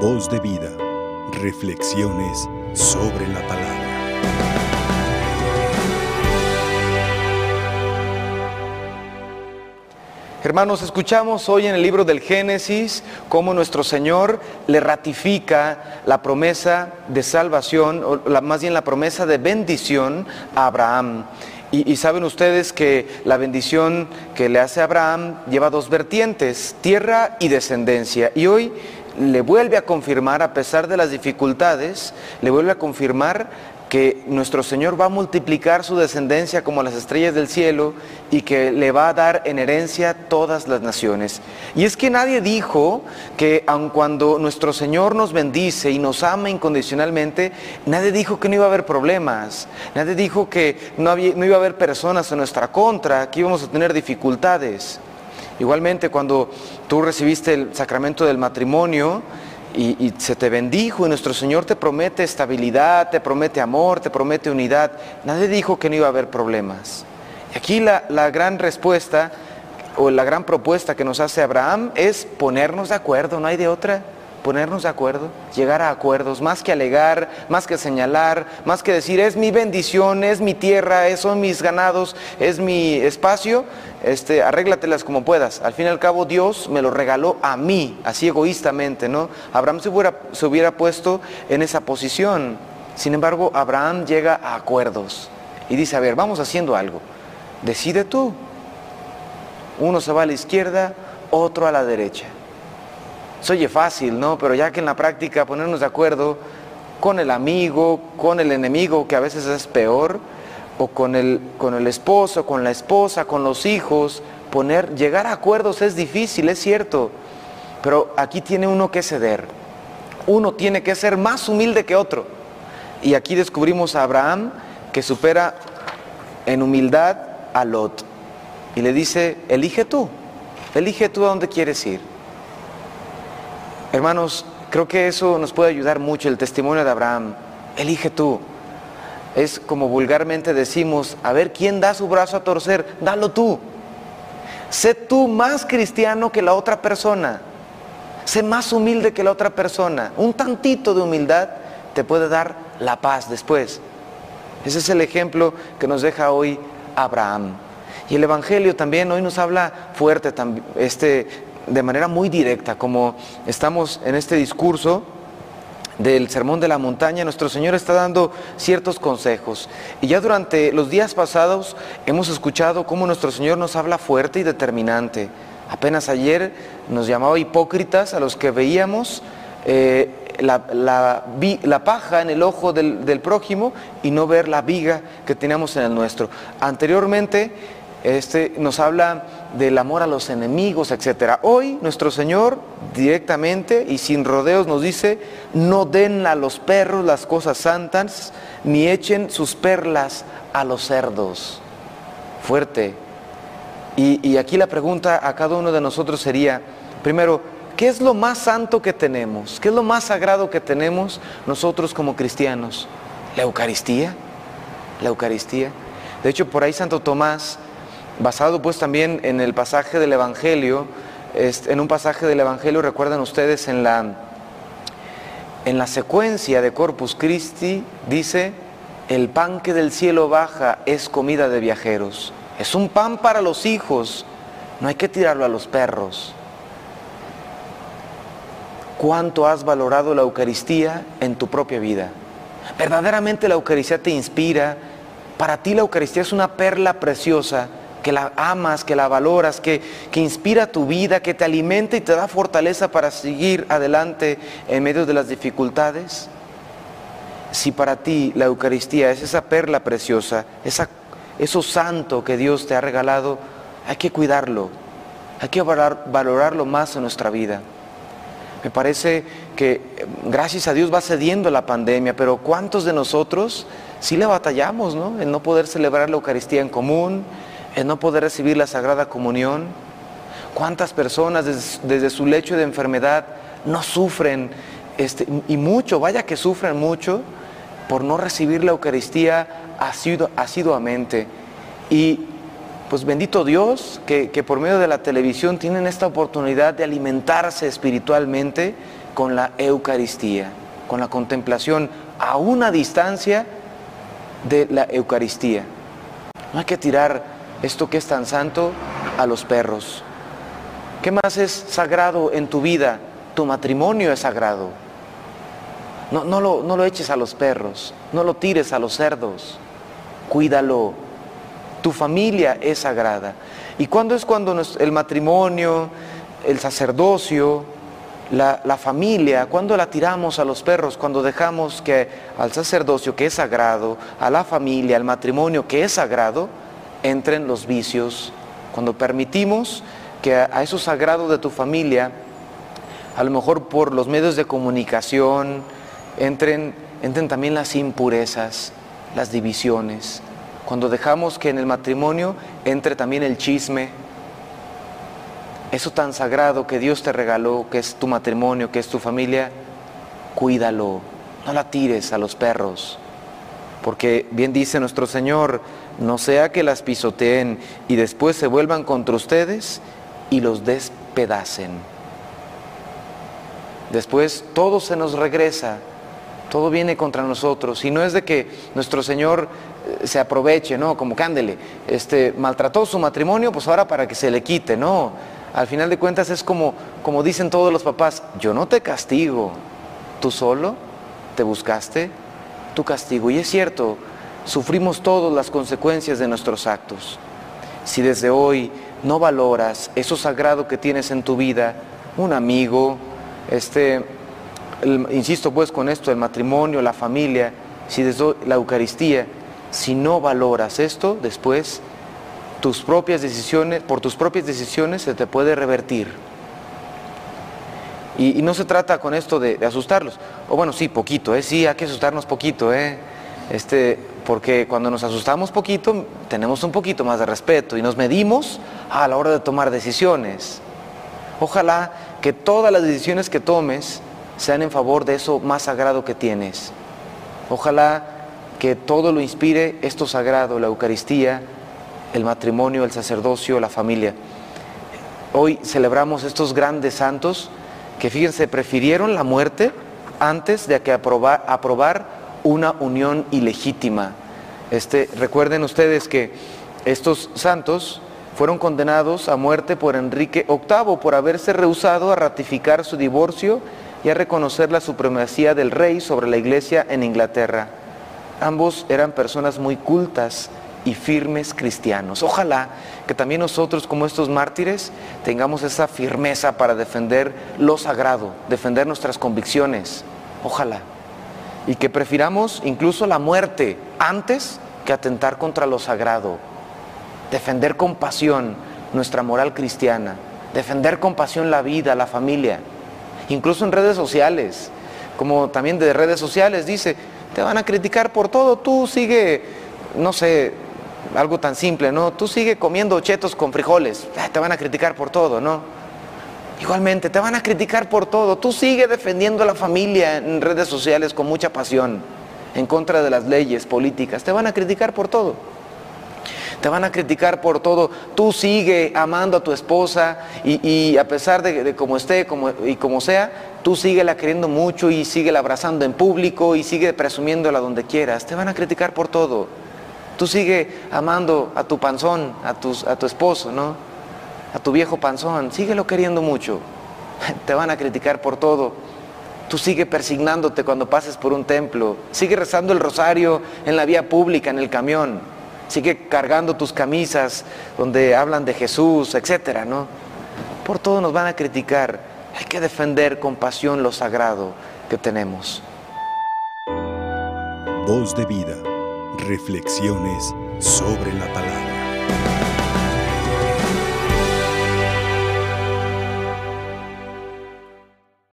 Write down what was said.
Voz de vida. Reflexiones sobre la palabra. Hermanos, escuchamos hoy en el libro del Génesis cómo nuestro Señor le ratifica la promesa de salvación, o más bien la promesa de bendición a Abraham. Y, saben ustedes que la bendición que le hace Abraham lleva dos vertientes, tierra y descendencia. Y hoy le vuelve a confirmar, a pesar de las dificultades, le vuelve a confirmar que nuestro Señor va a multiplicar su descendencia como las estrellas del cielo y que le va a dar en herencia todas las naciones. Y es que nadie dijo que aun cuando nuestro Señor nos bendice y nos ama incondicionalmente, nadie dijo que no iba a haber problemas, nadie dijo que no, no iba a haber personas en nuestra contra, que íbamos a tener dificultades. Igualmente cuando tú recibiste el sacramento del matrimonio y, se te bendijo y nuestro Señor te promete estabilidad, te promete amor, te promete unidad, nadie dijo que no iba a haber problemas. Y aquí la gran respuesta o la gran propuesta que nos hace Abraham es ponernos de acuerdo, no hay de otra ponernos de acuerdo, llegar a acuerdos, más que alegar, más que señalar, más que decir es mi bendición, es mi tierra, son mis ganados, es mi espacio, este, arréglatelas como puedas. Al fin y al cabo Dios me lo regaló a mí, así egoístamente, ¿no? Abraham se hubiera, se hubiera puesto en esa posición. Sin embargo, Abraham llega a acuerdos y dice, a ver, vamos haciendo algo. Decide tú. Uno se va a la izquierda, otro a la derecha. Se oye fácil, ¿no? Pero ya que en la práctica ponernos de acuerdo con el amigo, con el enemigo, que a veces es peor, o con el, con el esposo, con la esposa, con los hijos, poner, llegar a acuerdos es difícil, es cierto, pero aquí tiene uno que ceder. Uno tiene que ser más humilde que otro. Y aquí descubrimos a Abraham que supera en humildad a Lot. Y le dice, elige tú, elige tú a dónde quieres ir. Hermanos, creo que eso nos puede ayudar mucho, el testimonio de Abraham. Elige tú. Es como vulgarmente decimos, a ver, ¿quién da su brazo a torcer? Dalo tú. Sé tú más cristiano que la otra persona. Sé más humilde que la otra persona. Un tantito de humildad te puede dar la paz después. Ese es el ejemplo que nos deja hoy Abraham. Y el Evangelio también hoy nos habla fuerte, este, de manera muy directa, como estamos en este discurso del Sermón de la Montaña, nuestro Señor está dando ciertos consejos. Y ya durante los días pasados hemos escuchado cómo nuestro Señor nos habla fuerte y determinante. Apenas ayer nos llamaba hipócritas a los que veíamos eh, la, la la paja en el ojo del, del prójimo y no ver la viga que teníamos en el nuestro. Anteriormente este, nos habla del amor a los enemigos, etc. Hoy nuestro Señor directamente y sin rodeos nos dice, no den a los perros las cosas santas, ni echen sus perlas a los cerdos. Fuerte. Y, y aquí la pregunta a cada uno de nosotros sería, primero, ¿qué es lo más santo que tenemos? ¿Qué es lo más sagrado que tenemos nosotros como cristianos? ¿La Eucaristía? La Eucaristía. De hecho, por ahí Santo Tomás, basado pues también en el pasaje del Evangelio, en un pasaje del Evangelio, recuerdan ustedes en la, en la secuencia de Corpus Christi, dice, el pan que del cielo baja es comida de viajeros. Es un pan para los hijos, no hay que tirarlo a los perros. ¿Cuánto has valorado la Eucaristía en tu propia vida? ¿Verdaderamente la Eucaristía te inspira? Para ti la Eucaristía es una perla preciosa, que la amas, que la valoras, que, que inspira tu vida, que te alimenta y te da fortaleza para seguir adelante en medio de las dificultades. Si para ti la Eucaristía es esa perla preciosa, esa, eso santo que Dios te ha regalado, hay que cuidarlo, hay que valorar- valorarlo más en nuestra vida. Me parece que eh, gracias a Dios va cediendo la pandemia, pero ¿cuántos de nosotros sí le batallamos, ¿no? En no poder celebrar la Eucaristía en común, en no poder recibir la Sagrada Comunión. ¿Cuántas personas des- desde, su lecho de enfermedad no sufren, este, y mucho, vaya que sufren mucho, por no recibir la Eucaristía asidu- asiduamente? Y pues bendito Dios que, que por medio de la televisión tienen esta oportunidad de alimentarse espiritualmente con la Eucaristía, con la contemplación a una distancia de la Eucaristía. No hay que tirar esto que es tan santo a los perros. ¿Qué más es sagrado en tu vida? Tu matrimonio es sagrado. No, no, lo, no lo eches a los perros, no lo tires a los cerdos, cuídalo. Tu familia es sagrada. ¿Y cuándo es cuando el matrimonio, el sacerdocio, la, la, familia, cuando la tiramos a los perros, cuando dejamos que al sacerdocio que es sagrado, a la familia, al matrimonio que es sagrado, entren los vicios, cuando permitimos que a eso sagrado de tu familia, a lo mejor por los medios de comunicación, entren, entren también las impurezas, las divisiones. Cuando dejamos que en el matrimonio entre también el chisme, eso tan sagrado que Dios te regaló, que es tu matrimonio, que es tu familia, cuídalo, no la tires a los perros. Porque bien dice nuestro Señor, no sea que las pisoteen y después se vuelvan contra ustedes y los despedacen. Después todo se nos regresa, todo viene contra nosotros. Y no es de que nuestro Señor eh, se aproveche, ¿no? Como cándele, este, maltrató su matrimonio, pues ahora para que se le quite, no. Al final de cuentas es como, como dicen todos los papás, yo no te castigo, tú solo te buscaste tu castigo. Y es cierto, sufrimos todas las consecuencias de nuestros actos. Si desde hoy no valoras eso sagrado que tienes en tu vida, un amigo, este, insisto pues con esto, el matrimonio, la familia, si desde la Eucaristía, si no valoras esto, después tus propias decisiones, por tus propias decisiones se te puede revertir. Y, no se trata con esto de, asustarlos. O bueno, sí, poquito, ¿eh? sí, hay que asustarnos poquito, ¿eh? Este, porque cuando nos asustamos poquito, tenemos un poquito más de respeto y nos medimos a la hora de tomar decisiones. Ojalá que todas las decisiones que tomes sean en favor de eso más sagrado que tienes. Ojalá que todo lo inspire esto sagrado, la Eucaristía, el matrimonio, el sacerdocio, la familia. Hoy celebramos estos grandes santos que fíjense, prefirieron la muerte antes de que aprobar, aprobar una unión ilegítima. Este, recuerden ustedes que estos santos fueron condenados a muerte por Enrique VIII por haberse rehusado a ratificar su divorcio y a reconocer la supremacía del rey sobre la iglesia en Inglaterra. Ambos eran personas muy cultas y firmes cristianos. Ojalá que también nosotros como estos mártires tengamos esa firmeza para defender lo sagrado, defender nuestras convicciones. Ojalá y que prefiramos incluso la muerte antes que atentar contra lo sagrado. Defender con pasión nuestra moral cristiana, defender con pasión la vida, la familia, incluso en redes sociales, como también de redes sociales dice, te van a criticar por todo, tú sigue, no sé, algo tan simple, ¿no? Tú sigue comiendo chetos con frijoles, te van a criticar por todo, ¿no? Igualmente, te van a criticar por todo. Tú sigue defendiendo a la familia en redes sociales con mucha pasión, en contra de las leyes políticas. Te van a criticar por todo. Te van a criticar por todo. Tú sigue amando a tu esposa y, a pesar de, cómo esté y como sea, tú sigue la queriendo mucho y sigue la abrazando en público y sigue presumiéndola donde quieras. Te van a criticar por todo. Tú sigue amando a tu panzón, a, a tu esposo, ¿no? A tu viejo panzón, síguelo queriendo mucho. Te van a criticar por todo. Tú sigue persignándote cuando pases por un templo. Sigue rezando el rosario en la vía pública, en el camión. Sigue cargando tus camisas donde hablan de Jesús, etcétera, ¿no? Por todo nos van a criticar. Hay que defender con pasión lo sagrado que tenemos. Voz de vida. Reflexiones sobre la palabra.